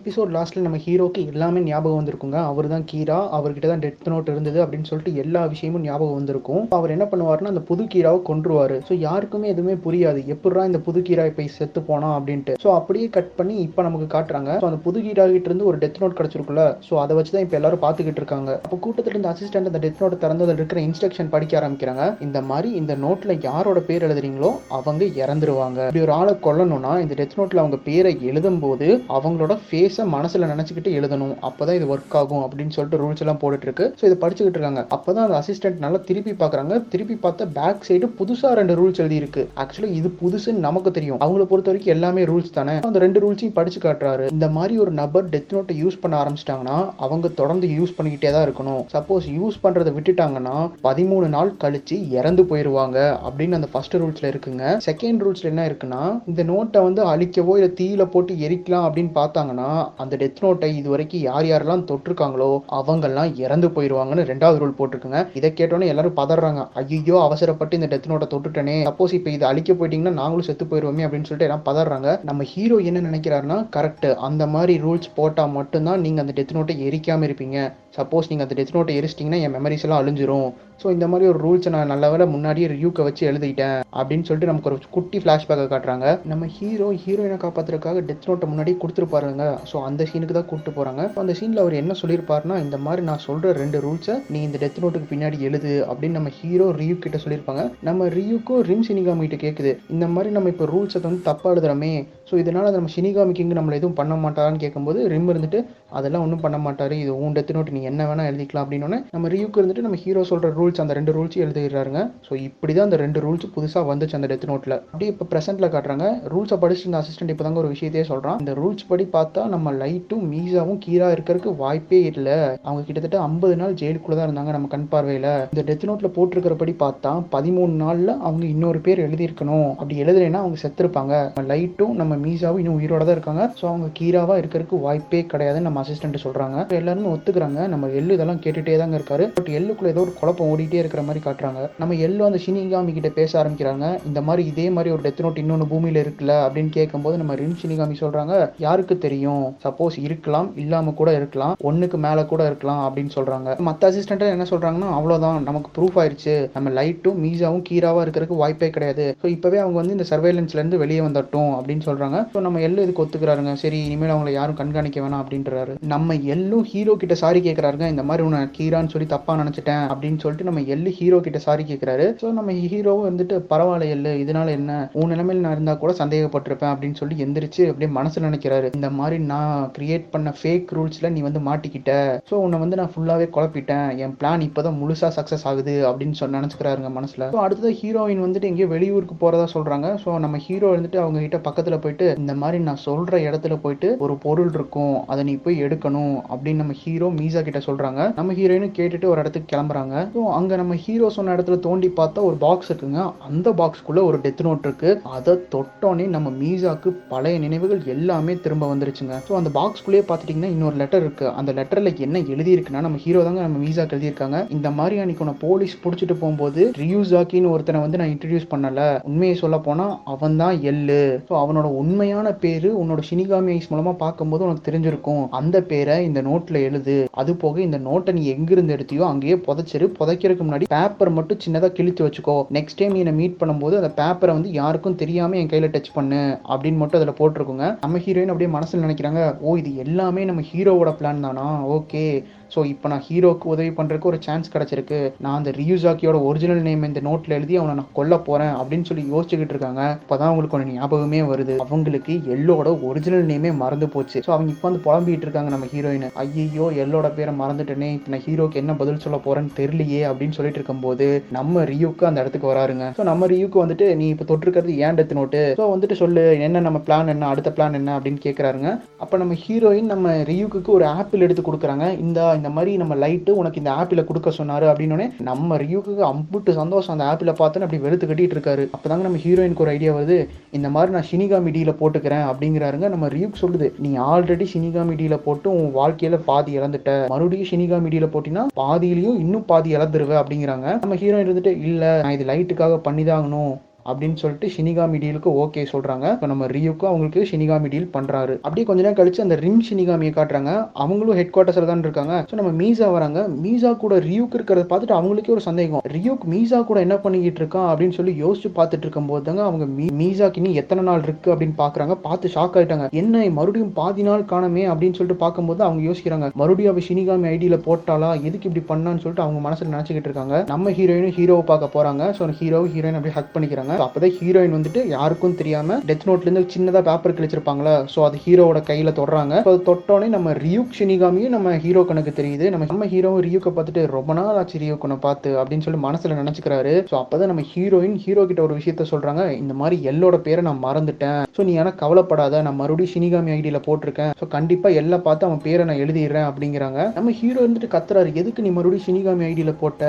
Episode லாஸ்ட்டில் நம்ம ஹீரோக்கு எல்லாமே ஞாபகம் வந்திருக்குங்க. அவர் தான் கீரா அவர்கிட்ட தான் டெத் நோட் இருந்தது அப்படின்னு சொல்லிட்டு எல்லா விஷயமும் ஞாபகம் வந்திருக்கும். அவர் என்ன பண்ணுவார்னா அந்த புது கீராவை கொன்றுவார். ஸோ யாருக்குமே எதுவுமே புரியாது. எப்படா இந்த புது கீரா இப்போ செத்து போனா அப்படின்ட்டு. ஸோ அப்படியே கட் பண்ணி இப்போ நமக்கு காட்டுறாங்க. ஸோ அந்த புது கீரா கிட்ட இருந்து ஒரு டெத் நோட் கிடச்சிருக்குல்ல. ஸோ அதை வச்சு தான் இப்போ எல்லாரும் பார்த்துக்கிட்டு இருக்காங்க. அப்போ கூட்டத்தில் இருந்த அசிஸ்டன்ட் அந்த டெத் நோட்டை திறந்து அதில் இருக்கிற இன்ஸ்ட்ரக்ஷன் படிக்க ஆரம்பிக்கிறாங்க. இந்த மாதிரி இந்த நோட்டில் யாரோட பேர் எழுதுறீங்களோ அவங்க இறந்துருவாங்க. இப்படி ஒரு ஆளை கொல்லணும்னா இந்த டெத் நோட்டில் அவங்க பேரை எழுதும் போது அவங்களோட ஃபேஸ் புதுசாக மனசில் நினச்சிக்கிட்டு எழுதணும். அப்போ தான் இது ஒர்க் ஆகும் அப்படின்னு சொல்லிட்டு ரூல்ஸ் எல்லாம் போட்டுட்டு இருக்கு ஸோ இதை படிச்சுக்கிட்டு இருக்காங்க. அப்போ தான் அந்த அசிஸ்டன்ட் நல்லா திருப்பி பார்க்குறாங்க. திருப்பி பார்த்தா பேக் சைடு புதுசாக ரெண்டு ரூல்ஸ் எழுதியிருக்கு. ஆக்சுவலாக ஆக்சுவலி இது புதுசுன்னு நமக்கு தெரியும். அவங்கள பொறுத்த வரைக்கும் எல்லாமே ரூல்ஸ் தானே. அந்த ரெண்டு ரூல்ஸையும் படிச்சு காட்டுறாரு. இந்த மாதிரி ஒரு நபர் டெத் நோட்டை யூஸ் பண்ண ஆரம்பிச்சிட்டாங்கன்னா அவங்க தொடர்ந்து யூஸ் பண்ணிக்கிட்டே தான் இருக்கணும். சப்போஸ் யூஸ் பண்ணுறதை விட்டுட்டாங்கன்னா பதிமூணு நாள் கழிச்சு இறந்து போயிடுவாங்க அப்படின்னு அந்த ஃபர்ஸ்ட் ரூல்ஸில் இருக்குங்க. செகண்ட் ரூல்ஸில் என்ன இருக்குன்னா இந்த நோட்டை வந்து அழிக்கவோ இல்லை தீயில போட்டு எரிக்கலாம் அப்படின்னு பார்த்தாங்கன்னா அந்த டெத் நோட்டை இது வரைக்கும் யார் யாரெல்லாம் தொட்டிருக்காங்களோ அவங்கெல்லாம் இறந்து போயிடுவாங்கன்னு ரெண்டாவது ரூல் போட்டிருக்குங்க. இதை கேட்டோன்னே எல்லாரும் பதறாங்க. ஐயோ அவசரப்பட்டு இந்த டெத் நோட்டை தொட்டுட்டனே. சப்போஸ் இப்போ இது அழிக்க போயிட்டீங்கன்னா நாங்களும் செத்து போயிடுவோமே அப்படின்னு சொல்லிட்டு எல்லாம் பதறாங்க. நம்ம ஹீரோ என்ன நினைக்கிறாருன்னா கரெக்ட் அந்த மாதிரி ரூல்ஸ் போட்டால் மட்டும்தான் நீங்கள் அந்த டெத் நோட்டை எரிக்காமல் இருப்பீங்க. சப்போஸ் நீங்கள் அந்த டெத் நோட்டை எரிச்சிட்டிங்கன்னா என் மெமரிஸ் எல்லாம் அழிஞ்சிரும். ஸோ இந்த மாதிரி ஒரு ரூல்ஸை நான் நல்ல வேலை முன்னாடியே ரிவ்யூக்க வச்சு எழுதிட்டேன் அப்படின்னு சொல்லிட்டு நமக்கு ஒரு குட்டி ஃப்ளாஷ்பேக்கை காட்டுறாங்க. நம்ம ஹீரோ ஹீரோயினை காப்பாத்துறதுக்காக டெத் நோட்டை முன்னாடியே கொடுத்துருப்பாருங்க ஸோ அந்த சீனுக்கு தான் கூப்பிட்டு போகிறாங்க அந்த சீனில் அவர் என்ன சொல்லியிருப்பாருன்னா இந்த மாதிரி நான் சொல்கிற ரெண்டு ரூல்ஸை நீ இந்த டெத் நோட்டுக்கு பின்னாடி எழுது அப்படின்னு நம்ம ஹீரோ ரியூ கிட்ட சொல்லியிருப்பாங்க. நம்ம ரியூக்கும் ரிம் சினிகாமி கிட்ட கேட்குது இந்த மாதிரி நம்ம இப்போ ரூல்ஸை வந்து தப்பாக எழுதுறோமே. ஸோ இதனால் நம்ம சினிகாமி கிங் நம்மளை எதுவும் பண்ண மாட்டாரான்னு கேட்கும்போது ரிம் இருந்துட்டு அதெல்லாம் ஒன்றும் பண்ண மாட்டார். இது உன் டெத் நோட் நீ என்ன வேணால் எழுதிக்கலாம் அப்படின்னு நம்ம ரியூக்கு இருந்துட்டு நம்ம ஹீரோ சொல்கிற ரூல்ஸ் அந்த ரெண்டு ரூல்ஸையும் எழுதிடுறாருங்க. ஸோ இப்படி தான் அந்த ரெண்டு ரூல்ஸ் புதுசாக வந்துச்சு அந்த டெத் நோட்டில் அப்படியே இப்போ ப்ரெசென்ட்டில் காட்டுறாங்க. ரூல்ஸை படிச்சுட்டு இந்த அசிஸ்டன்ட் இப்போ தாங்க ஒரு விஷயத்தையே சொல்கிறான் இந்த ரூல்ஸ் படி பார்த்தா நம்ம லைட்டும் மீசாவும் கீரா இருக்கிறதுக்கு வாய்ப்பே இல்லை. அவங்க கிட்டத்தட்ட ஐம்பது நாள் ஜெயிலுக்குள்ளே தான் இருந்தாங்க நம்ம கண் பார்வையில். இந்த டெத் நோட்டில் போட்டிருக்கிறபடி பார்த்தா பதிமூணு நாளில் அவங்க இன்னொரு பேர் எழுதியிருக்கணும். அப்படி எழுதலைன்னா அவங்க செத்துருப்பாங்க. நம்ம லைட்டும் நம்ம மீசாவும் இன்னும் உயிரோட தான் இருக்காங்க. ஸோ அவங்க கீராவாக இருக்கிறதுக்கு வாய்ப்பே கிடையாதுன்னு நம்ம அசிஸ்டன்ட் சொல்கிறாங்க எல்லாருமே ஒத்துக்கிறாங்க. நம்ம எள்ளு இதெல்லாம் கேட்டுட்டே தாங்க இருக்காரு. பட் எள்ளுக்குள்ள ஏதோ ஒரு குழப்பம் ஓடிட்டே இருக்கிற மாதிரி காட்டுறாங்க. நம்ம எள்ளு அந்த ஷினிகாமி கிட்ட பேச ஆரம்பிக்கிறாங்க. இந்த மாதிரி இதே மாதிரி ஒரு டெத் நோட் இன்னொன்று பூமியில இருக்குல்ல அப்படின்னு கேட்கும்போது நம்ம ரின் ஷினிகாமி சொல்றாங்க யாருக்கு தெரியும்? சப்போஸ் இருக்கலாம் இல்லாம கூட இருக்கலாம். ஒண்ணுக்கு மேல கூட இருக்கலாம் அப்படின்னு சொல்றாங்க. மத்த அசிஸ்டன்ட் என்ன சொல்றாங்கன்னா அவ்வளவுதான். நமக்கு ப்ரூஃப் ஆயிடுச்சு நம்ம லைட்டும் மீசாவும் கீராவா இருக்கிறதுக்கு வாய்ப்பே கிடையாது. ஸோ இப்பவே அவங்க வந்து இந்த சர்வேலன்ஸ்ல இருந்து வெளியே வந்துட்டோம் அப்படின்னு சொல்றாங்க. ஸோ நம்ம எள்ளு இதுக்கு ஒத்துக்கிறாருங்க. சரி இனிமேல் அவங்களை யாரும் கண்காணிக்க வேணாம் அப்படின்றாரு. நம்ம எள்ளும் ஹீரோ கிட்ட சாரி கேட்கறாருங்க இந்த மாதிரி உன்னை கீரான்னு சொல்லி தப்பா நினைச்சிட்டேன் அப்படின்னு சொல்லிட்டு நம்ம எல்லு ஹீரோ கிட்ட சாரி கேட்கிறாரு ஸோ நம்ம ஹீரோவும் வந்துட்டு பரவாயில்ல எல்லு இதனால என்ன? உன் நிலைமையில நான் இருந்தா கூட சந்தேகப்பட்டிருப்பேன் அப்படின்னு சொல்லி எந்திரிச்சு அப்படியே மனசுல நினைக்கிறாரு. இந்த மாதிரி நான் கிரியேட் பண்ண ஃபேக் ரூல்ஸ்ல நீ வந்து மாட்டிக்கிட்ட. ஸோ உன்னை வந்து நான் ஃபுல்லாவே குழப்பிட்டேன். என் பிளான் இப்போதான் முழுசா சக்சஸ் ஆகுது அப்படின்னு சொல்லி நினைச்சுக்கிறாருங்க மனசுல. ஸோ அடுத்தது ஹீரோயின் வந்துட்டு எங்கேயோ வெளியூருக்கு போறதா சொல்றாங்க. ஸோ நம்ம ஹீரோ வந்துட்டு அவங்க கிட்ட பக்கத்துல போயிட்டு இந்த மாதிரி நான் சொல்ற இடத்துல போயிட்டு ஒரு பொருள் இருக்கும். அதை நீ போய் எடுக்கணும் அப்படின்னு நம்ம ஹீரோ மீசா கிட்ட சொல்றாங்க. நம்ம ஹீரோயினும் கேட்டுட்டு ஒரு இடத்துக்கு கிளம்புறாங்க. ஸோ அங்க நம்ம ஹீரோ சொன்ன இடத்துல தோண்டி பார்த்தா ஒரு பாக்ஸ் இருக்குங்க. அந்த பாக்ஸ்க்குள்ள ஒரு டெத் நோட் இருக்கு. அதை தொட்டோன்னே நம்ம மீசாக்கு பழைய நினைவுகள் எல்லாமே திரும்ப வந்துருச்சுங்க. ஸோ அந்த பாக்ஸ்க்குள்ளேயே பார்த்துட்டிங்கன்னா இன்னொரு லெட்டர் இருக்கு. அந்த லெட்டர்ல என்ன எழுதி இருக்குன்னா நம்ம ஹீரோ தாங்க நம்ம மீசாக்கு எழுதியிருக்காங்க. இந்த மாதிரி அன்னைக்கு உன்னை போலீஸ் பிடிச்சிட்டு போகும்போது ரியூசாக்கின்னு ஒருத்தனை வந்து நான் இன்ட்ரடியூஸ் பண்ணல. உண்மையை சொல்ல போனா அவன் தான் எல்லு ஸோ அவனோட உண்மையான பேரு உன்னோட சினிகாமி ஐஸ் மூலமா பார்க்கும்போது உனக்கு தெரிஞ்சிருக்கும். அந்த பேரை இந்த நோட்ல எழுது. அது போக இந்த நோட்டை நீ எங்கிருந்து எடுத்தியோ அங்கேயே புதைச்சிரு. புதைக்கிறதுக்கு முன்னாடி பேப்பர் மட்டும் சின்னதாக கிழித்து வச்சுக்கோ. நெக்ஸ்ட் டைம் நீ என்னை மீட் பண்ணும்போது அந்த பேப்பரை வந்து யாருக்கும் தெரியாம என் கையில டச் பண்ணு அப்படின்னு மட்டும் அதில் போட்டிருக்குங்க. நம்ம ஹீரோயின் அப்படியே மனசில் நினைக்கிறாங்க ஓ இது எல்லாமே நம்ம ஹீரோவோட பிளான் தானா? ஓகே ஸோ இப்போ நான் ஹீரோக்கு உதவி பண்ணுறதுக்கு ஒரு சான்ஸ் கிடச்சிருக்கு. நான் அந்த ரியூசாக்கியோட ஒரிஜினல் நேம் இந்த நோட்டில் எழுதி அவனை நான் கொல்ல போகிறேன் அப்படின்னு சொல்லி யோசிச்சுக்கிட்டு இருக்காங்க. இப்போ தான் அவங்களுக்கு ஒன்று ஞாபகமே வருது. அவங்களுக்கு எல்லோட ஒரிஜினல் நேமே மறந்து போச்சு. ஸோ அவங்க இப்போ வந்து புலம்பிகிட்டு இருக்காங்க நம்ம ஹீரோயின் ஐயோ எல்லோட பேரை மறந்துட்டேனே. இப்போ நான் ஹீரோக்கு என்ன பதில் சொல்ல போகிறேன்னு தெரியலையே அப்படின்னு சொல்லிட்டு இருக்கும்போது நம்ம ரியூக்கு அந்த இடத்துக்கு வராருங்க. ஸோ நம்ம ரியூக்கு வந்துட்டு நீ இப்போ தொட்டிருக்கிறது ஏன் டெத் நோட்டு ஸோ வந்துட்டு சொல்லு என்ன நம்ம பிளான் என்ன? அடுத்த பிளான் என்ன? அப்படின்னு கேட்குறாருங்க அப்போ நம்ம ஹீரோயின் நம்ம ரியூக்கு ஒரு ஆப்பிள் எடுத்து கொடுக்குறாங்க. இந்த இந்த மாதிரி நம்ம லைட்டு உனக்கு இந்த ஆப்பில் கொடுக்க சொன்னாரு அப்படின்னு நம்ம ரியூக்கு அம்புட்டு சந்தோஷம் அந்த ஆப்பில் பார்த்துன்னு அப்படி வெறுத்து கட்டிட்டு இருக்காரு. அப்பதாங்க நம்ம ஹீரோயினுக்கு ஒரு ஐடியா வருது. இந்த மாதிரி நான் ஷினிகாமி டீல போட்டுக்கிறேன் அப்படிங்கிறாருங்க நம்ம ரியூக் சொல்லுது. நீ ஆல்ரெடி ஷினிகாமி டீல போட்டு உன் வாழ்க்கையில பாதி இழந்துட்ட. மறுபடியும் ஷினிகாமி டீல போட்டினா பாதியிலையும் இன்னும் பாதி இழந்துருவ அப்படிங்கிறாங்க. நம்ம ஹீரோயின் இருந்துட்டு இல்ல நான் இது லைட்டுக்காக பண்ணிதாகணும். அப்படின்னு சொல்லிட்டு ஷினிகாமி டீலுக்கு ஓகே சொல்றாங்க. இப்போ நம்ம ரியூக்கும் அவங்களுக்கு ஷினிகாமி டீல் பண்றாரு. அப்படியே கொஞ்ச நேரம் கழிச்சு அந்த ரிம் ஷினிகாமியை காட்டுறாங்க. அவங்களும் ஹெட் குவார்ட்டர்ஸ்ல தான் இருக்காங்க. ஸோ நம்ம மீசா வராங்க. மீசா கூட ரியூக்கு இருக்கிறத பார்த்துட்டு அவங்களுக்கே ஒரு சந்தேகம். ரியூக் மீசா கூட என்ன பண்ணிக்கிட்டு இருக்கான் அப்படின்னு சொல்லி யோசிச்சு பார்த்துட்டு இருக்கும்போது தாங்க அவங்க மீ- மீசாக்கு இன்னும் எத்தனை நாள் இருக்கு அப்படின்னு பாக்குறாங்க பார்த்து ஷாக் ஆயிட்டாங்க. என்ன மறுபடியும் பாதி நாள் காணமே அப்படின்னு சொல்லிட்டு பார்க்கும்போது அவங்க யோசிக்கிறாங்க. மறுபடியும் அவ ஷினிகாமி ஐடியில போட்டாலா எதுக்கு இப்படி பண்ணான்னு சொல்லிட்டு அவங்க மனசுல நினைச்சுக்கிட்டு இருக்காங்க. நம்ம ஹீரோயினும் ஹீரோவை பார்க்க போறாங்க. ஸோ ஹீரோ ஹீரோயின் அப்படியே ஹக் பண்ணிக்கிறாங்க. So அப்பதான் ஹீரோயின் வந்துட்டு யாருக்கும் தெரியாம டெத் நோட்ல இருந்து சின்னதா பேப்பர் கிழிச்சிருப்பாங்களா? ஸோ அது ஹீரோவோட கையில தொடுறாங்க. So அது தொட்டோடனே நம்ம ரியூக் ஷினிகாமியும் நம்ம ஹீரோ கணக்கு தெரியுது. நம்ம நம்ம ஹீரோவும் ரியூக்கை பார்த்துட்டு ரொம்ப நாள் ஆச்சு ரியூக் பார்த்து அப்படின்னு சொல்லி மனசுல நினைச்சுக்கிறாரு. ஸோ அப்பதான் நம்ம ஹீரோயின் ஹீரோ கிட்ட ஒரு விஷயத்த சொல்றாங்க. இந்த மாதிரி எல்லோட பேரை நான் மறந்துட்டேன். ஸோ நீ ஏன்னா கவலைப்படாத. நான் மறுபடியும் ஷினிகாமி ஐடியில போட்டிருக்கேன். ஸோ கண்டிப்பா எல்லாம் பார்த்து அவன் பேரை நான் எழுதிடுறேன் அப்படிங்கிறாங்க. நம்ம ஹீரோ இருந்துட்டு கத்துறாரு. எதுக்கு நீ மறுபடியும் ஷினிகாமி ஐடியில போட்ட?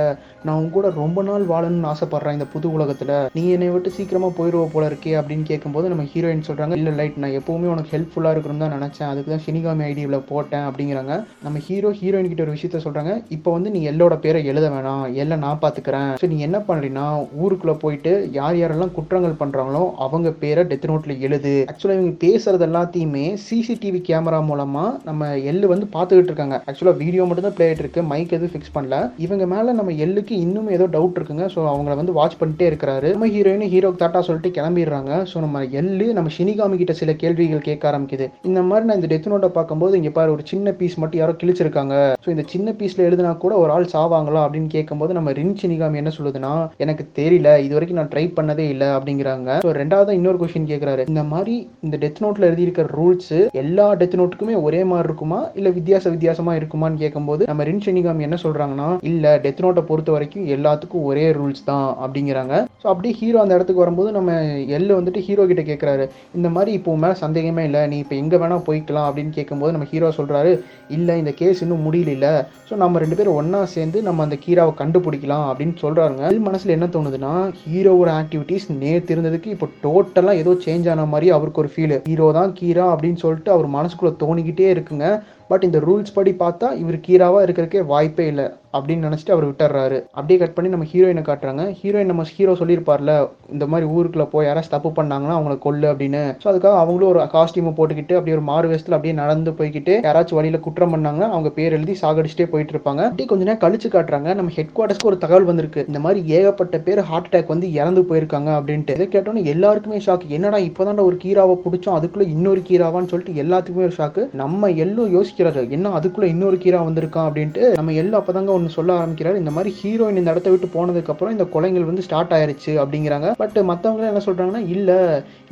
நான் உன் கூட ரொம்ப நாள் வாழணும்னு ஆசைப்படுறேன் இந்த புது உலகத்துல. நீ என்னை விட்டு சீக்கிரமாக போயிடுவோ போல இருக்கே அப்படின்னு கேட்கும்போது நம்ம ஹீரோயின் சொல்கிறாங்க இல்லை லைட் நான் எப்போவுமே உனக்கு ஹெல்ப்ஃபுல்லாக இருக்கணும்னு தான் நினச்சேன். அதுக்கு தான் ஷினிகாமி ஐடியில் போட்டேன் அப்படிங்கிறாங்க. நம்ம ஹீரோ ஹீரோயின் கிட்ட ஒரு விஷயத்த சொல்கிறாங்க இப்போ வந்து நீ எல்லோட பேரை எழுத வேணாம். எல்லாம் நான் பார்த்துக்கிறேன் ஸோ நீ என்ன பண்ணுறீன்னா ஊருக்குள்ளே போயிட்டு யார் யாரெல்லாம் குற்றங்கள் பண்ணுறாங்களோ அவங்க பேரை டெத் நோட்டில் எழுது. ஆக்சுவலாக இவங்க பேசுறது எல்லாத்தையுமே சிசிடிவி கேமரா மூலமாக நம்ம எள்ளு வந்து பார்த்துக்கிட்டு இருக்காங்க. ஆக்சுவலாக வீடியோ மட்டும் தான் பிளே ஆயிட்டு இருக்கு. மைக் எதுவும் ஃபிக்ஸ் பண்ணல. இவங்க மேலே நம்ம எள்ளுக்கு இன்னும் ஏதோ டவுட் இருக்குங்க. ஸோ அவங்கள வந்து வாட்ச் பண்ணிட்டே இருக்கிறாரு. நம்ம ஹீரோயின் அப்படின்னு ஹீரோக்கு தாட்டா சொல்லிட்டு கிளம்பிடுறாங்க. ஸோ நம்ம எள்ளு நம்ம ஷினிகாமி கிட்ட சில கேள்விகள் கேட்க ஆரம்பிக்குது. இந்த மாதிரி நான் இந்த டெத் நோட்டை பார்க்கும்போது இங்கே பாரு ஒரு சின்ன பீஸ் மட்டும் யாரோ கிழிச்சிருக்காங்க. ஸோ இந்த சின்ன பீஸில் எழுதினா கூட ஒரு ஆள் சாவாங்களா அப்படின்னு கேட்கும்போது நம்ம ரின் ஷினிகாமி என்ன சொல்லுதுன்னா எனக்கு தெரியல இது வரைக்கும் நான் ட்ரை பண்ணதே இல்லை அப்படிங்கிறாங்க. ஸோ ரெண்டாவது இன்னொரு கொஸ்டின் கேட்குறாரு. இந்த மாதிரி இந்த டெத் நோட்டில் எழுதியிருக்கிற ரூல்ஸ் எல்லா டெத் நோட்டுக்குமே ஒரே மாதிரி இருக்குமா? இல்லை வித்தியாச வித்தியாசமாக இருக்குமான்னு கேட்கும்போது நம்ம ரின் ஷினிகாமி என்ன சொல்கிறாங்கன்னா இல்லை டெத் நோட்டை பொறுத்த வரைக்கும் எல்லாத்துக்கும் ஒரே ரூல்ஸ் தான் அப்படிங்கிறாங்க. ஸோ அப்படியே ஹீரோ அந்த இடத்துக்கு வரும்போது நம்ம எல்லு வந்துட்டு ஹீரோ கிட்ட கேட்குறாரு இந்த மாதிரி இப்போ மேலே சந்தேகமே இல்லை நீ இப்போ எங்கே வேணால் போய்க்கலாம் அப்படின்னு கேட்கும்போது நம்ம ஹீரோ சொல்கிறாரு இல்லை இந்த கேஸ் இன்னும் முடியல ஸோ நம்ம ரெண்டு பேரும் ஒன்றா சேர்ந்து நம்ம அந்த கீராவை கண்டுபிடிக்கலாம் அப்படின்னு சொல்கிறாங்க எல் மனசில் என்ன தோணுதுன்னா ஹீரோவோட ஆக்டிவிட்டீஸ் நேற்று இருந்ததுக்கு இப்போ டோட்டலாக ஏதோ சேஞ்ச் ஆன மாதிரி அவருக்கு ஒரு ஃபீல் ஹீரோ தான் கீரா அப்படின்னு சொல்லிட்டு அவர் மனசுக்குள்ளே தோணிக்கிட்டே இருக்குங்க. பட் இந்த ரூல்ஸ் படி பார்த்தா இவர் கீராவாக இருக்கிறதுக்கே வாய்ப்பே இல்லை அப்படின்னு நினச்சிட்டு அவர் விட்டுறாரு. அப்படியே கட் பண்ணி நம்ம ஹீரோயினை காட்டுறாங்க. ஹீரோயின் நம்ம ஹீரோ சொல்லியிருப்பார்ல இந்த மாதிரி ஊருக்குள்ள போய் யாராச்சும் தப்பு பண்ணாங்கன்னா அவங்கள கொல்லு அப்படின்னு. ஸோ அதுக்காக அவங்களும் ஒரு காஸ்டியூமை போட்டுக்கிட்டு அப்படியே ஒரு மாறு வேஷத்துல அப்படியே நடந்து போய்கிட்டு யாராச்சும் வழியில் குற்றம் பண்ணாங்கன்னா அவங்க பேர் எழுதி சாகடிச்சிட்டே போயிட்டு இருப்பாங்க. அப்படியே கொஞ்ச நேரம் கழிச்சு காட்டுறாங்க. நம்ம ஹெட் குவார்ட்டர்ஸ்க்கு ஒரு தகவல் வந்திருக்கு. இந்த மாதிரி ஏகப்பட்ட பேர் ஹார்ட் அட்டாக் வந்து இறந்து போயிருக்காங்க அப்படின்ட்டு. இதை கேட்டோன்னே எல்லாருக்குமே ஷாக் என்னடா இப்போதான் ஒரு கீராவை பிடிச்சோம் அதுக்குள்ள இன்னொரு கீராவான்னு சொல்லிட்டு எல்லாத்துக்குமே ஒரு ஷாக்கு நம்ம எல்லாம் யோசிக்கிறாரு என்ன அதுக்குள்ள இன்னொரு கீரா வந்திருக்கான் அப்படின்ட்டு நம்ம எல்லாம் அப்பதாங்க ஒன்று சொல்ல ஆரம்பிக்கிறாரு. இந்த மாதிரி ஹீரோயின் இந்த இடத்த விட்டு போனதுக்கு அப்புறம் இந்த கொலைகள் வந்து ஸ்டார்ட் ஆயிருச்சு அப்படிங்கிறாங்க. பட் மற்றவங்க என்ன சொல்றாங்கன்னா இல்ல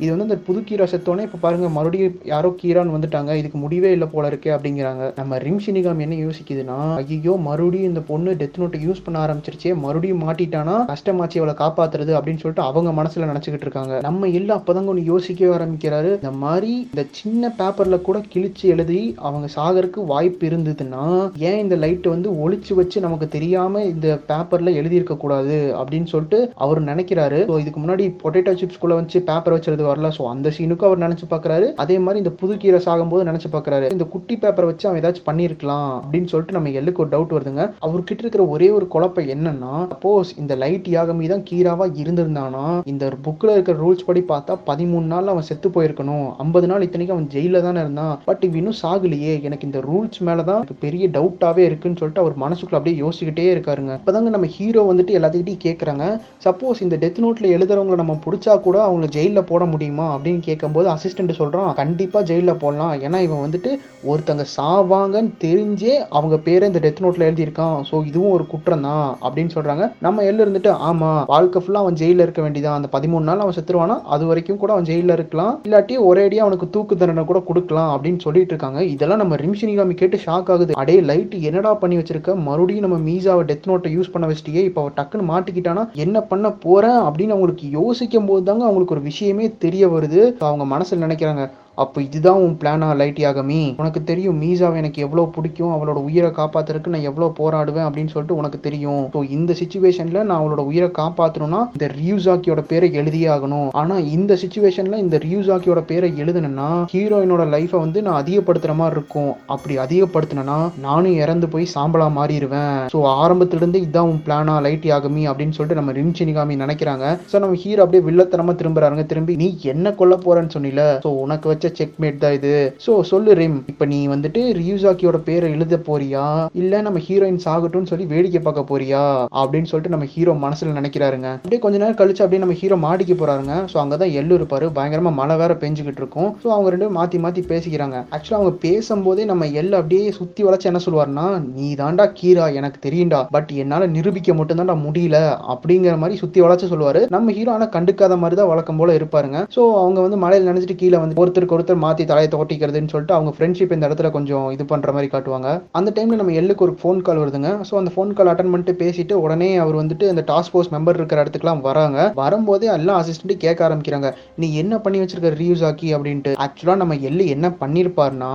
இது வந்து இந்த புது கீரா செத்தோடனே இப்போ பாருங்க மறுபடியும் யாரோ கீரான்னு வந்துட்டாங்க. இதுக்கு முடிவே இல்லை போல இருக்கே அப்படிங்கிறாங்க. நம்ம ரிம் ஷினிகாம் என்ன யோசிக்குதுன்னா ஐயோ மறுபடியும் இந்த பொண்ணு டெத் நோட்டை யூஸ் பண்ண ஆரம்பிச்சிருச்சே மறுபடியும் மாட்டிட்டானா கஷ்டமாச்சு அவளை காப்பாத்துறது அப்படின்னு சொல்லிட்டு அவங்க மனசுல நினைச்சுக்கிட்டு இருக்காங்க. நம்ம எல்லா அப்பதாங்க ஒன்று யோசிக்கவே ஆரம்பிக்கிறாரு. இந்த மாதிரி இந்த சின்ன பேப்பர்ல கூட கிழிச்சு எழுதி அவங்க சாக ஆகிறதுக்கு வாய்ப்பு இருந்ததுன்னா ஏன் இந்த லைட்டை வந்து ஒழிச்சு வச்சு நமக்கு தெரியாம இந்த பேப்பர்ல எழுதியிருக்க கூடாது அப்படின்னு சொல்லிட்டு அவர் நினைக்கிறாரு. ஸோ இதுக்கு முன்னாடி பொட்டேட்டோ சிப்ஸ் குள்ள வச்சு பேப்பர் வச்சிருது வரல. ஸோ அந்த சீனுக்கும் அவர் நினைச்சு பார்க்கறாரு. அதே மாதிரி இந்த புது கீரை சாகும்போது நினைச்சு பார்க்கறாரு. இந்த குட்டி பேப்பரை வச்சு அவன் ஏதாச்சும் பண்ணியிருக்கலாம் அப்படின்னு சொல்லிட்டு நம்ம எல்லுக்கு ஒரு டவுட் வருதுங்க. அவர்கிட்ட இருக்கிற ஒரே ஒரு குழப்பம் என்னன்னா சப்போஸ் இந்த லைட் யாகமி தான் கீராவா இருந்திருந்தானா இந்த புக்ல இருக்கிற ரூல்ஸ் படி பார்த்தா பதிமூணு நாள் அவன் செத்து போயிருக்கணும். ஐம்பது நாள் இத்தனைக்கும் அவன் ஜெயில தானே இருந்தான். பட் இவ இன்னும் சாகலையே. எனக்கு இந்த ரூல்ஸ் மேலே தான் பெரிய டவுட்டாவே இருக்குன்னு சொல்லிட்டு அவர் மனசுக்குள்ள அப்படியே யோசிக்கிட்டே இருக்காருங்க. அப்போதாங்க நம்ம ஹீரோ வந்துட்டு எல்லாத்துக்கிட்டையும் கேட்குறாங்க சப்போஸ் இந்த டெத் நோட்ல எழுதுறவங்களை நம்ம பிடிச்சா கூட அவங்க ஜெயிலில் போட முடியுமா? அப்படின்னு கேட்கும்போது அசிஸ்டன்ட் சொல்றான் கண்டிப்பா ஜெயிலில் போடலாம். ஏன்னா இவன் வந்துட்டு ஒருத்தங்க சாவாங்கன்னு தெரிஞ்சே அவங்க பேரை இந்த டெத் நோட்ல எழுதியிருக்கான். ஸோ இதுவும் ஒரு குற்றம் தான் அப்படின்னு சொல்றாங்க. நம்ம எல்லாம் இருந்துட்டு ஆமா வாழ்க்கை ஃபுல்லாக அவன் ஜெயிலில் இருக்க வேண்டியதான் அந்த பதிமூணு நாள் அவன் செத்துருவானா? அது வரைக்கும் கூட அவன் ஜெயிலில் இருக்கலாம். இல்லாட்டி ஒரேடியாக அவனுக்கு தூக்கு தண்டனை கூட கொடுக்கலாம். அப்படின்னு சொல்லிட்டு இருக்காங்க. இதெல்லாம் நம்ம சினிகாமி கேட்டு ஷாக் ஆகுது. அடே லைட் என்னடா பண்ணி வச்சிருக்க? மறுபடியும் நம்ம மீசாவை டெத் நோட்டை யூஸ் பண்ண வச்சிட்டியே இப்போ அவ டக்குன்னு மாட்டிக்கிட்டானா? என்ன பண்ண போறேன் அப்படின்னு அவங்களுக்கு யோசிக்கும் போது தாங்க அவங்களுக்கு ஒரு விஷயமே தெரிய வருது. அவங்க மனசுல நினைக்கிறாங்க அப்போ இதுதான் உன் பிளானா லைட் யாகமி உனக்கு தெரியும் மீசாவை எனக்கு எவ்வளோ பிடிக்கும் அவளோட உயிரை காப்பாத்துறதுக்கு நான் எவ்வளோ போராடுவேன் அப்படின்னு சொல்லிட்டு உனக்கு தெரியும். ஸோ இந்த சுச்சுவேஷனில் நான் அவளோட உயிரை காப்பாற்றணும்னா இந்த ரியூசாக்கியோட பேரை எழுதியே ஆகணும். ஆனால் இந்த சுச்சுவேஷனில் இந்த ரியூசாக்கியோட பேரை எழுதுனேன்னா ஹீரோயினோட லைஃபை வந்து நான் அதிகப்படுத்துகிற மாதிரி இருக்கும். அப்படி அதிகப்படுத்தினா நானும் இறந்து போய் சாம்பலா மாறிடுவேன். ஸோ ஆரம்பத்துல இதுதான் இதான் உன் பிளானா லைட் ஆகமி அப்படின்னு சொல்லிட்டு நம்ம ரிம் சினிகாமி நினைக்கிறாங்க. ஸோ நம்ம ஹீரோ அப்படியே வில்லத்தனமாக திரும்புறாங்க திரும்பி நீ என்ன கொல்ல போறேன்னு சொன்னில? ஸோ உனக்கு வச்ச செக் மேட் தான் இது. ஸோ சொல்லு ரிம். இப்போ நீ வந்துட்டு ரியூசாக்கியோட பேரை எழுத போறியா? இல்ல நம்ம ஹீரோயின் சாகட்டும்னு சொல்லி வேடிக்கை பார்க்க போறியா? அப்படின்னு சொல்லிட்டு நம்ம ஹீரோ மனசுல நினைக்கிறாருங்க. அப்படியே கொஞ்ச நேரம் கழிச்சு அப்படியே நம்ம ஹீரோ மாட்டிக்க போறாருங்க. ஸோ அங்கதான் எள்ளு இருப்பாரு. பயங்கரமா மழை வேற பெஞ்சுக்கிட்டு இருக்கும். ஸோ அவங்க ரெண்டு மாற்றி மாத்தி மாத்தி பேசிக்கிறாங்க. ஆக்சுவலா அவங்க பேசும்போதே நம்ம எள்ளு அப்படியே சுத்தி வளைச்சு என்ன சொல்லுவாருன்னா நீ தாண்டா கீரா எனக்கு தெரியும்டா. பட் என்னால நிரூபிக்க மட்டும் தான்டா முடியல. அப்படிங்கிற மாதிரி சுத்தி வளைச்சு சொல்லுவாரு. நம்ம ஹீரோ ஆனா கண்டுக்காத மாதிரி தான் வழக்கம் போல இருப்பாருங்க. ஸோ அவங்க வந்து மழையில் நினைச்சிட்டு கீழே வந்து ஒருத்தருக்கு ஒருத்தர் மாத்தி தலையை தோட்டிக்கிறதுன்னு சொல்லிட்டு அவங்க ஃப்ரெண்ட்ஷிப் இந்த இடத்துல கொஞ்சம் இது பண்ற மாதிரி காட்டுவாங்க. அந்த டைம்ல நம்ம எல்லுக்கு ஒரு ஃபோன் கால் வருதுங்க. ஸோ அந்த ஃபோன் கால் அட்டன் பண்ணிட்டு பேசிட்டு உடனே அவர் வந்துட்டு அந்த டாஸ்க் ஃபோர்ஸ் மெம்பர் இருக்கிற இடத்துக்குலாம் வராங்க. வரும்போதே எல்லா அசிஸ்டன்ட் கேட்க ஆரம்பிக்கிறாங்க. நீ என்ன பண்ணி வச்சிருக்க ரீயூஸ் ஆக்கி அப்படின்ட்டு ஆக்சுவலா நம்ம எல்லு என்ன பண்ணிருப்பாருன்னா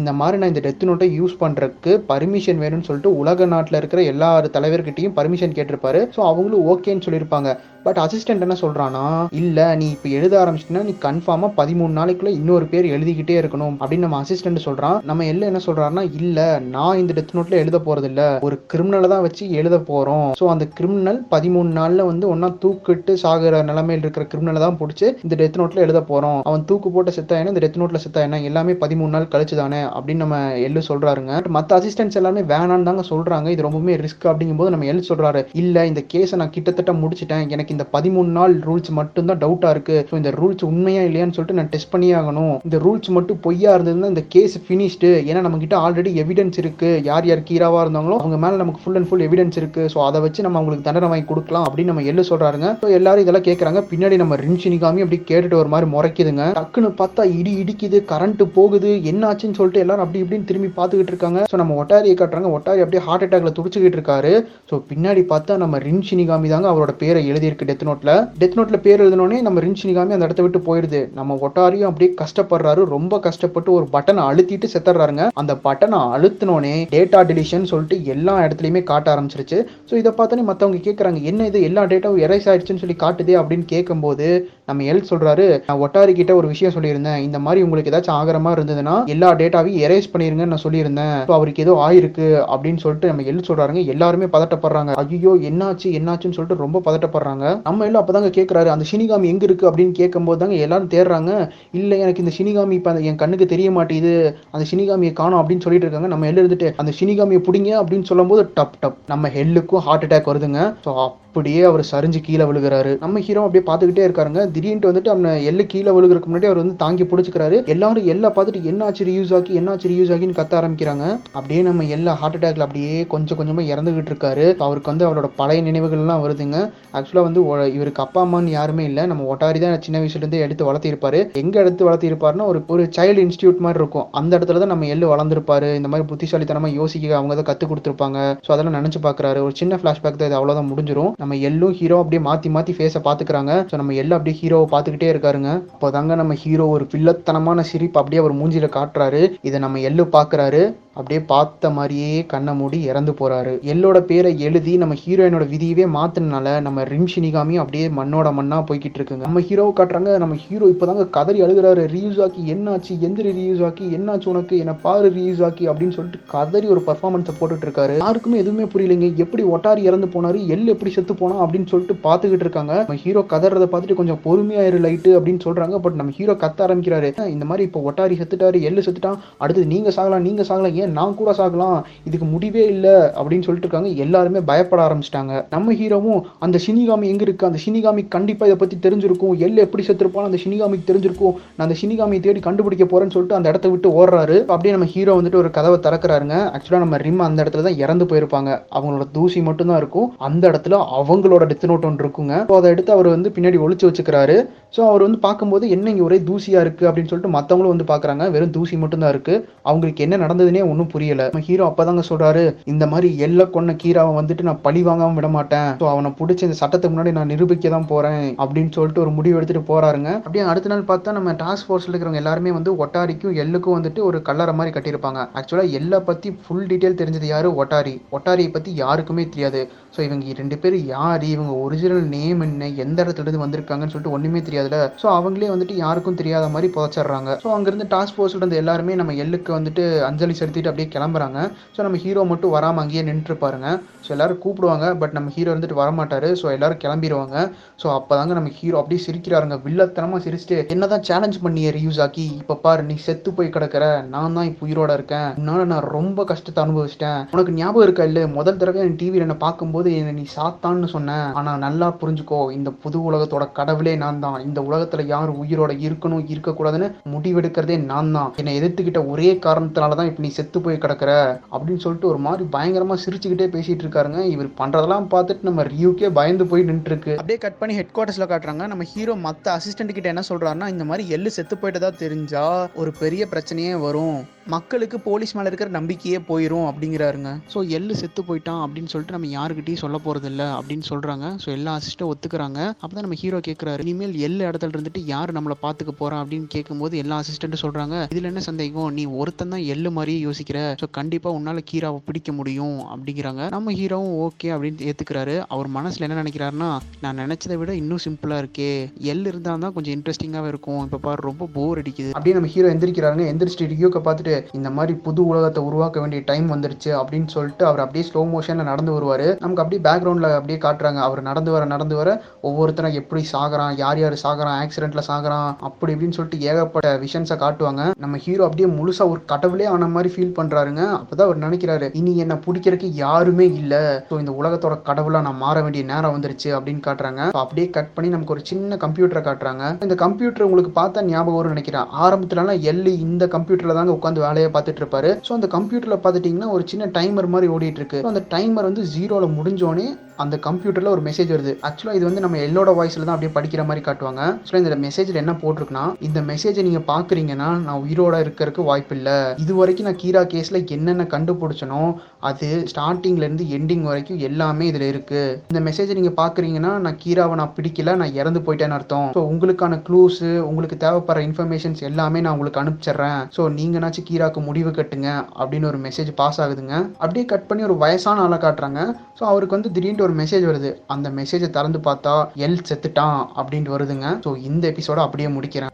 இந்த மாதிரி நான் இந்த டெத் நோட்டை யூஸ் பண்ணுறதுக்கு பர்மிஷன் வேணும்னு சொல்லிட்டு உலக நாட்டில் இருக்கிற எல்லா தலைவர்கிட்டையும் பர்மிஷன் கேட்டிருப்பாரு. ஸோ அவங்களும் ஓகேன்னு சொல்லியிருப்பாங்க. பட் அசிஸ்டன்ட் என்ன சொல்கிறான்னா இல்லை நீ இப்போ எழுத ஆரம்பிச்சிட்டனா நீ கன்ஃபார்மாக பதிமூணு நாளைக்குள்ளே இன்னொரு பேர் எழுதிக்கிட்டே இருக்கணும். அப்படின்னு நம்ம அசிஸ்டன்ட் சொல்கிறான் நம்ம எல்லாம் என்ன சொல்றாருன்னா இல்லை நான் இந்த டெத் நோட்டில் எழுத போகிறதில்ல ஒரு கிரிமினலை தான் வச்சு எழுத போகிறோம் ஸோ அந்த கிரிமினல் பதிமூணு நாளில் வந்து ஒன்றா தூக்கிட்டு சாகிற நிலமையில் இருக்கிற கிரிமினலை தான் பிடிச்சி இந்த டெத் நோட்டில் எழுத போகிறோம் அவன் தூக்கு போட்ட செத்தா என்ன இந்த டெத் நோட்டில் செத்தா என்ன எல்லாமே பதிமூணு நாள் கழிச்சு தானே அப்படின்னு நம்ம எள்ளு சொல்கிறாருங்க மற்ற அசிஸ்டன்ட்ஸ் எல்லாமே வேணான்னு தாங்க சொல்கிறாங்க இது ரொம்பவுமே ரிஸ்க் அப்படிங்கும்போது நம்ம எள்ளு சொல்கிறாரு இல்லை இந்த கேஸை நான் கிட்டத்தட்ட முடிச்சிட்டேன். எனக்கு இந்த பதிமூணு நாள் ரூல்ஸ் மட்டும் தான் டவுட்டா இருக்கு. ஸோ இந்த ரூல்ஸ் உண்மையா இல்லையான்னு சொல்லிட்டு நான் டெஸ்ட் பண்ணியே ஆகணும். இந்த ரூல்ஸ் மட்டும் பொய்யா இருந்ததுன்னா இந்த கேஸ் ஃபினிஷ்டு ஏன்னா நம்ம கிட்ட ஆல்ரெடி எவிடன்ஸ் இருக்கு. யார் யார் கீராவாக இருந்தாங்களோ அவங்க மேல நமக்கு ஃபுல் அண்ட் ஃபுல் எவிடன்ஸ் இருக்கு. ஸோ அதை வச்சு நம்ம அவங்களுக்கு தண்டனை வாங்கி கொடுக்கலாம் அப்படின்னு நம்ம எள்ளு சொல்கிறாருங்க ஸோ எல்லாரும் இதெல்லாம் கேட்கறாங்க பின்னாடி நம்ம ரின்ஷினிகாமி அப்படி கேட்டுட்டு ஒரு மாதிரி முறைக்குதுங்க. டக்குன்னு பார்த்தா இடி இடிக்குது கரண்ட் போகுது. என்னாச்சுன்னு சொல்லிட்டு எல்லாரும் அப்படி இப்படின்னு திரும்பி பார்த்துக்கிட்டு இருக்காங்க. ஸோ நம்ம ஒட்டாரியை காட்டுறாங்க. ஒட்டாரி அப்படியே ஹார்ட் அட்டாக்ல துடிச்சுக்கிட்டு இருக்காரு. ஸோ பின்னாடி பார்த்தா நம்ம ரின்ஷினிகாமி தாங்க அவரோட பேரை எழுதியிருக்கு. டெத் நோட்ல டெத் நோட்ல பேர் எழுதினோடனே நம்ம ரின்ஷினிகாமி அந்த இடத்த விட்டு போயிடுது நம்ம ஒட்டாரியும் அப்படியே கஷ்டப்படுறாரு. ரொம்ப கஷ்டப்பட்டு ஒரு பட்டனை அழுத்திட்டு செத்துறாருங்க. அந்த பட்டனை அழுத்தினோடனே டேட்டா டிலிஷன் சொல்லிட்டு எல்லா இடத்துலையுமே காட்ட ஆரம்பிச்சிருச்சு. ஸோ இதை பார்த்தோன்னே மற்றவங்க கேட்குறாங்க என்ன இது? எல்லா டேட்டாவும் எரைஸ் ஆயிடுச்சுன்னு சொல்லி காட்டுதே? அப்படின்னு கேட்கும்போது நம்ம எல் சொல்றாரு நான் ஒட்டாரி கிட்ட ஒரு விஷயம் சொல்லியிருந்தேன். இந்த மாதிரி உங்களுக்கு ஏதாச்சும் ஆகிற மாதிரி இருந்ததுன்னா எல்லா டேட்டாவையும் எரேஸ் பண்ணிருங்கன்னு நான் சொல்லியிருந்தேன். ஸோ அவருக்கு ஏதோ ஆயிருக்கு அப்படின்னு சொல்லிட்டு நம்ம எல் சொல்றாருங்க. எல்லாருமே பதட்டப்படுறாங்க. ஐயோ என்னாச்சு என்னாச்சுன்னு சொல்லிட்டு ரொம்ப பதட்டப்படுறாங்க. நம்ம எல்லாம் அப்பதாங்க கேட்கறாரு அந்த சினிகாமி எங்க இருக்கு? அப்படின்னு கேட்கும்போது தாங்க எல்லாரும் தேடுறாங்க. இல்ல எனக்கு இந்த சினிகாமி இப்ப என் கண்ணுக்கு தெரிய மாட்டேங்குது. அந்த சினிகாமியை காணும் அப்படின்னு சொல்லிட்டு இருக்காங்க. நம்ம எல் இருந்துட்டு அந்த சினிகாமியை பிடிங்க அப்படின்னு சொல்லும்போது டப் டப் நம்ம ஹெல்லுக்கும் ஹார்ட் அட்டாக் வருதுங்க. ஸோ அப்படியே அவர் சரிஞ்சு கீழே விழுகிறாரு. நம்ம ஹீரோ அப்படியே பார்த்துக்கிட்டே இருக்காருங்க. திடீர்னு வந்துட்டு அவனை எள்ளு கீழே விழுகிறதுக்கு முன்னாடி அவர் வந்து தாங்கி பிடிச்சிக்கிறாரு. எல்லாரும் எல்லா பார்த்துட்டு என்னாச்சு ரியூஸ் ஆக்கி என்னாச்சு ரியூஸ் ஆகின்னு கத்த ஆரம்பிக்கிறாங்க. அப்படியே நம்ம எல்லா ஹார்ட் அட்டாக்ல அப்படியே கொஞ்சம் கொஞ்சமாக இறந்துகிட்டு இருக்காரு. அவருக்கு வந்து அவரோட பழைய நினைவுகள்லாம் வருதுங்க. ஆக்சுவலாக வந்து ஒ- இவருக்கு அப்பா அம்மான்னு யாருமே இல்லை. நம்ம ஒட்டாரி தான் சின்ன வயசுலேருந்து எடுத்து வளர்த்திருப்பாரு. எங்கே எடுத்து வளர்த்திருப்பாருன்னா ஒரு ஒரு சைல்டு இன்ஸ்டியூட் மாதிரி இருக்கும். அந்த இடத்துல தான் நம்ம எள்ளு வளர்ந்துருப்பாரு. இந்த மாதிரி புத்திசாலித்தனமாக யோசிக்க அவங்க தான் கற்றுக் கொடுத்துருப்பாங்க. ஸோ அதெல்லாம் நினச்சி பார்க்குறாரு. ஒரு சின்ன ஃப்ளாஷ்பேக் தான் இது அவ்வளோதான் முடிஞ்சிடும் நம்ம எள்ளும் ஹீரோ அப்படியே மாத்தி மாத்தி ஃபேஸை பாத்துக்கிறாங்க. ஸோ நம்ம எல்லாம் அப்படியே ஹீரோவை பார்த்துக்கிட்டே இருக்காருங்க. அப்போதாங்க நம்ம ஹீரோ ஒரு வில்லத்தனமான சிரிப்பு அப்படியே அவர் மூஞ்சில காட்டுறாரு. இதை நம்ம எள்ளு பாக்குறாரு. அப்படியே பார்த்த மாதிரியே கண்ணை மூடி இறந்து போறாரு. எல்லோட பேரை எழுதி நம்ம ஹீரோயினோட விதியவே மாத்தினால நம்ம ரிம் ஷினிகாமியும் அப்படியே மண்ணோட மண்ணா போய்கிட்டு இருக்குங்க. நம்ம ஹீரோவை காட்டுறாங்க நம்ம ஹீரோ இப்போதாங்க கதறி அழுகுறாரு. ரீயூஸ் ஆக்கி என்னாச்சு? எந்திரி ரீயூஸ் ஆக்கி? என்னாச்சு உனக்கு? என்ன பாரு ரீயூஸ் ஆக்கி அப்படின்னு சொல்லிட்டு கதறி ஒரு பர்ஃபார்மன்ஸை போட்டுட்டு இருக்காரு. யாருக்குமே எதுவுமே புரியலைங்க. எப்படி ஒட்டாரி இறந்து போனாரு? எல் எப்படி செத்து போனா அப்படின்னு சொல்லிட்டு பார்த்துக்கிட்டு இருக்காங்க. நம்ம ஹீரோ கதறதை பார்த்துட்டு கொஞ்சம் பொறுமையாயிரு லைட்டு அப்படின்னு சொல்றாங்க. பட் நம்ம ஹீரோ கத்த ஆரம்பிக்கிறாரு. இந்த மாதிரி இப்போ ஒட்டாரி செத்துட்டாரு எள்ளு செத்துட்டான். அடுத்தது நீங்க சாகலாம் நீங்க சாகலாம். ஏன் நான் கூட சாகலாம் இதுக்கு முடிவே இல்லை அப்படின்னு சொல்லிட்டு இருக்காங்க. எல்லாருமே பயப்பட ஆரம்பிச்சிட்டாங்க. நம்ம ஹீரோவும் அந்த சினிகாமி எங்க இருக்கு? அந்த சினிகாமி கண்டிப்பா இதை பத்தி தெரிஞ்சிருக்கும். எள்ளு எப்படி செத்துருப்பான்னு அந்த சினிகாமிக்கு தெரிஞ்சிருக்கும். நான் அந்த சினிகாமியை தேடி கண்டுபிடிக்க போறேன்னு சொல்லிட்டு அந்த இடத்த விட்டு ஓடுறாரு. அப்படியே நம்ம ஹீரோ வந்துட்டு ஒரு கதவை திறக்கிறாருங்க. ஆக்சுவலா நம்ம ரிம் அந்த இடத்துல தான் இறந்து போயிருப்பாங்க. அவங்களோட தூசி மட்டும் தான் இருக்கும். அந்த இடத்துல அவங்களோட டெத் நோட் ஒன்று இருக்குங்க. ஸோ அதை எடுத்து அவர் வந்து பின்னாடி ஒழிச்சு வச்சுக்கிறாரு. ஸோ அவர் வந்து பார்க்கும்போது என்ன இங்கே ஒரே தூசியா இருக்கு? அப்படின்னு சொல்லிட்டு மற்றவங்களும் வந்து பார்க்குறாங்க. வெறும் தூசி மட்டும் தான் இருக்கு. அவங்களுக்கு என்ன நடந்ததுனே ஒன்றும் புரியல. நம்ம ஹீரோ அப்பதாங்க சொல்றாரு இந்த மாதிரி எல்ல கொன்ன கீராவை வந்துட்டு நான் பழி வாங்காம விட மாட்டேன். ஸோ அவனை பிடிச்ச இந்த சட்டத்துக்கு முன்னாடி நான் நிரூபிக்க தான் போறேன் அப்படின்னு சொல்லிட்டு ஒரு முடிவு எடுத்துட்டு போறாருங்க. அப்படியே அடுத்த நாள் பார்த்தா நம்ம டாஸ்க் ஃபோர்ஸ்ல இருக்கிறவங்க எல்லாருமே வந்து ஒட்டாரிக்கும் எல்லுக்கும் வந்துட்டு ஒரு கல்லற மாதிரி கட்டியிருப்பாங்க. ஆக்சுவலா எல்லை பத்தி ஃபுல் டீட்டெயில் தெரிஞ்சது யாரு? ஒட்டாரி. ஒட்டாரியை பத்தி யாருக்குமே தெரியாது. ஸோ இவங்க ரெண்டு பேரும் யார்? இவங்க ஒரிஜினல் நேம் என்ன? எந்த இடத்துல இருந்து வந்திருக்காங்கன்னு சொல்லிட்டு ஒன்றுமே தெரியாதுல. ஸோ அவங்களே வந்துட்டு யாருக்கும் தெரியாத மாதிரி புதைச்சிடுறாங்க. ஸோ அங்கேருந்து டாஸ்க் ஃபோர்ஸ்ல இருந்த எல்லாருமே நம்ம எல்லுக்கு வந்துட்டு அஞ்சலி செலுத்திட்டு அப்படியே கிளம்புறாங்க. ஸோ நம்ம ஹீரோ மட்டும் வராம அங்கேயே நின்று பாருங்க. ஸோ எல்லாரும் கூப்பிடுவாங்க பட் நம்ம ஹீரோ வந்துட்டு வரமாட்டாரு. ஸோ எல்லாரும் கிளம்பிடுவாங்க ஸோ அப்பதாங்க நம்ம ஹீரோ அப்படியே சிரிக்கிறாருங்க. வில்லத்தனமா சிரிச்சுட்டு என்னதான் சேலஞ்ச் பண்ணிய ரியூஸ் ஆக்கி இப்போ பாரு நீ செத்து போய் கிடக்கிற. நான் தான் இப்போ உயிரோட இருக்கேன். உன்னால நான் ரொம்ப கஷ்டத்தை அனுபவிச்சிட்டேன். உனக்கு ஞாபகம் இருக்கா இல்ல முதல் தடவை என் டிவியில் என்ன பார்க்கும்போது என்னை நீ சாத்தான்னு சொன்னேன் ஆனா நல்லா புரிஞ்சுக்கோ இந்த புது உலகத்தோட கடவுளே நான் தான். இந்த உலகத்துல யார் உயிரோட இருக்கணும் இருக்கக்கூடாதுன்னு முடிவெடுக்கிறதே நான் தான். என்னை எதிர்த்துக்கிட்ட ஒரே காரணத்தினால தான் இப்போ நீ செத்து போய் கிடக்குற அப்படின்னு சொல்லிட்டு ஒரு மாதிரி பயங்கரமா சிரிச்சுக்கிட்டே பேசிட்டு இருக்காருங்க. இவர் பண்றதெல்லாம் பார்த்துட்டு நம்ம ரியூக்கே பயந்து போய் நின்றுருக்கு. அப்படியே கட் பண்ணி ஹெட் குவார்டர்ஸ்ல காட்டுறாங்க. நம்ம ஹீரோ மத்த அசிஸ்டன்ட் கிட்ட என்ன சொல்றாருன்னா இந்த மாதிரி எள்ளு செத்து போயிட்டதா தெரிஞ்சா ஒரு பெரிய பிரச்சனையே வரும். மக்களுக்கு போலீஸ் மேலே இருக்கிற நம்பிக்கையே போயிடும் அப்படிங்கிறாருங்க. ஸோ எள்ளு செத்து போயிட்டான் அப்படின்னு சொல்லிட்டு நம்ம யாருக்கிட்டையும் சொல்ல போகிறதில்ல அப்படின்னு சொல்கிறாங்க ஸோ எல்லா அசிஸ்டும் ஒத்துக்கிறாங்க. அப்பதான் நம்ம ஹீரோ கேட்குறாரு இனிமேல் எள்ளு இடத்துல இருந்துட்டு யார் நம்மளை பார்த்துக்க போகிறா அப்படின்னு கேட்கும்போது எல்லா அசிஸ்டண்ட்டும் சொல்கிறாங்க இதில் என்ன சந்தேகம்? நீ ஒருத்தன் தான் எள்ளு மாதிரியே யோசிக்கிற. ஸோ கண்டிப்பாக உன்னால் கீராவை பிடிக்க முடியும். அப்படிங்கிறாங்க. நம்ம ஹீரோவும் ஓகே அப்படின்னு ஏத்துக்கிறாரு. அவர் மனசில் என்ன நினைக்கிறாருன்னா நான் நினச்சதை விட இன்னும் சிம்பிளாக இருக்கே. எள்ளு இருந்தால் தான் கொஞ்சம் இன்ட்ரெஸ்டிங்காகவே இருக்கும். இப்போ பாரு ரொம்ப போர் அடிக்குது. அப்படியே நம்ம ஹீரோ எந்திரிக்கிறாருங்க. எந்திரிச்சிட்டு ரியோக்க பார்த்துட்டு இந்த மாதிரி புது உலகத்தை உருவாக்க வேண்டிய டைம் வந்துருச்சு அப்படின்னு சொல்லிட்டு அவர் அப்படியே ஸ்லோ மோஷன்ல நடந்து வருவாரு. நமக்கு அப்படியே பேக்ரவுண்ட்ல அப்படியே காட்டுறாங்க. அவர் நடந்து வர நடந்து வர ஒவ்வொருத்தரும் எப்படி சாகிறான் யார் யார் சாகுறான் ஆக்சிடென்ட்ல சாகுறான் அப்படி இப்படின்னு சொல்லிட்டு ஏகப்பட்ட விஷன்ஸை காட்டுவாங்க. நம்ம ஹீரோ அப்படியே முழுசா ஒரு கடவுளே ஆன மாதிரி ஃபீல் பண்றாருங்க. அப்பதான் அவர் நினைக்கிறாரு இனி என்ன பிடிக்கிறதுக்கு யாருமே இல்ல. ஸோ இந்த உலகத்தோட கடவுளா நான் மாற வேண்டிய நேரம் வந்துருச்சு அப்படின்னு காட்டுறாங்க. அப்படியே கட் பண்ணி நமக்கு ஒரு சின்ன கம்ப்யூட்டரை காட்டுறாங்க. இந்த கம்ப்யூட்டர் உங்களுக்கு பார்த்தா ஞாபகம் நினைக்கிறேன். ஆரம்பத்துலலாம் எல்லி இந்த கம்ப்யூட்டர்ல தாங்க உட்காந்து வேலையை பார்த்துட்டு இருப்பாரு ஸோ அந்த கம்ப்யூட்டர்ல பார்த்துட்டிங்கன்னா ஒரு சின்ன டைமர் மாதிரி ஓடிட்டு இருக்கு அந்த டைமர் வந்து ஜீரோல முடிஞ்சோடனே அந்த கம்ப்யூட்டரில் ஒரு மெசேஜ் வருது. ஆக்சுவலாக இது வந்து நம்ம எல்லோட வாய்ஸில் தான் அப்படியே படிக்கிற மாதிரி காட்டுவாங்க. ஆக்சுவலாக இந்த மெசேஜில் என்ன போட்டிருக்குன்னா இந்த மெசேஜை நீங்கள் பார்க்குறீங்கன்னா நான் உயிரோட இருக்கிறதுக்கு வாய்ப்பு இல்லை இது வரைக்கும் நான் கீரா கேஸில் என்னென்ன கண்டுபிடிச்சனோ அது ஸ்டார்டிங்லேருந்து எண்டிங் வரைக்கும் எல்லாமே இதில் இருக்கு. இந்த மெசேஜை நீங்கள் பார்க்குறீங்கன்னா நான் கீராவை நான் பிடிக்கல நான் இறந்து போயிட்டேன்னு அர்த்தம். ஸோ உங்களுக்கான க்ளூஸு உங்களுக்கு தேவைப்படுற இன்ஃபர்மேஷன்ஸ் எல்லாமே நான் உங்களுக்கு அனுப்பிச்சிடுறேன். ஸோ நீங்கனாச்சும் கீராக்கு முடிவு கட்டுங்க அப்படின்னு ஒரு மெசேஜ் பாஸ் ஆகுதுங்க. அப்படியே கட் பண்ணி ஒரு வயசான ஆளை காட்டுறாங்க. ஸோ அவருக்கு வந்து திடீர்னு ஒரு மெசேஜ் வருது. அந்த மெசேஜை திறந்து பார்த்தா எல் செத்துட்டான் அப்படின்ட்டு வருதுங்க. ஸோ இந்த எபிசோட அப்படியே முடிக்கிறேன்.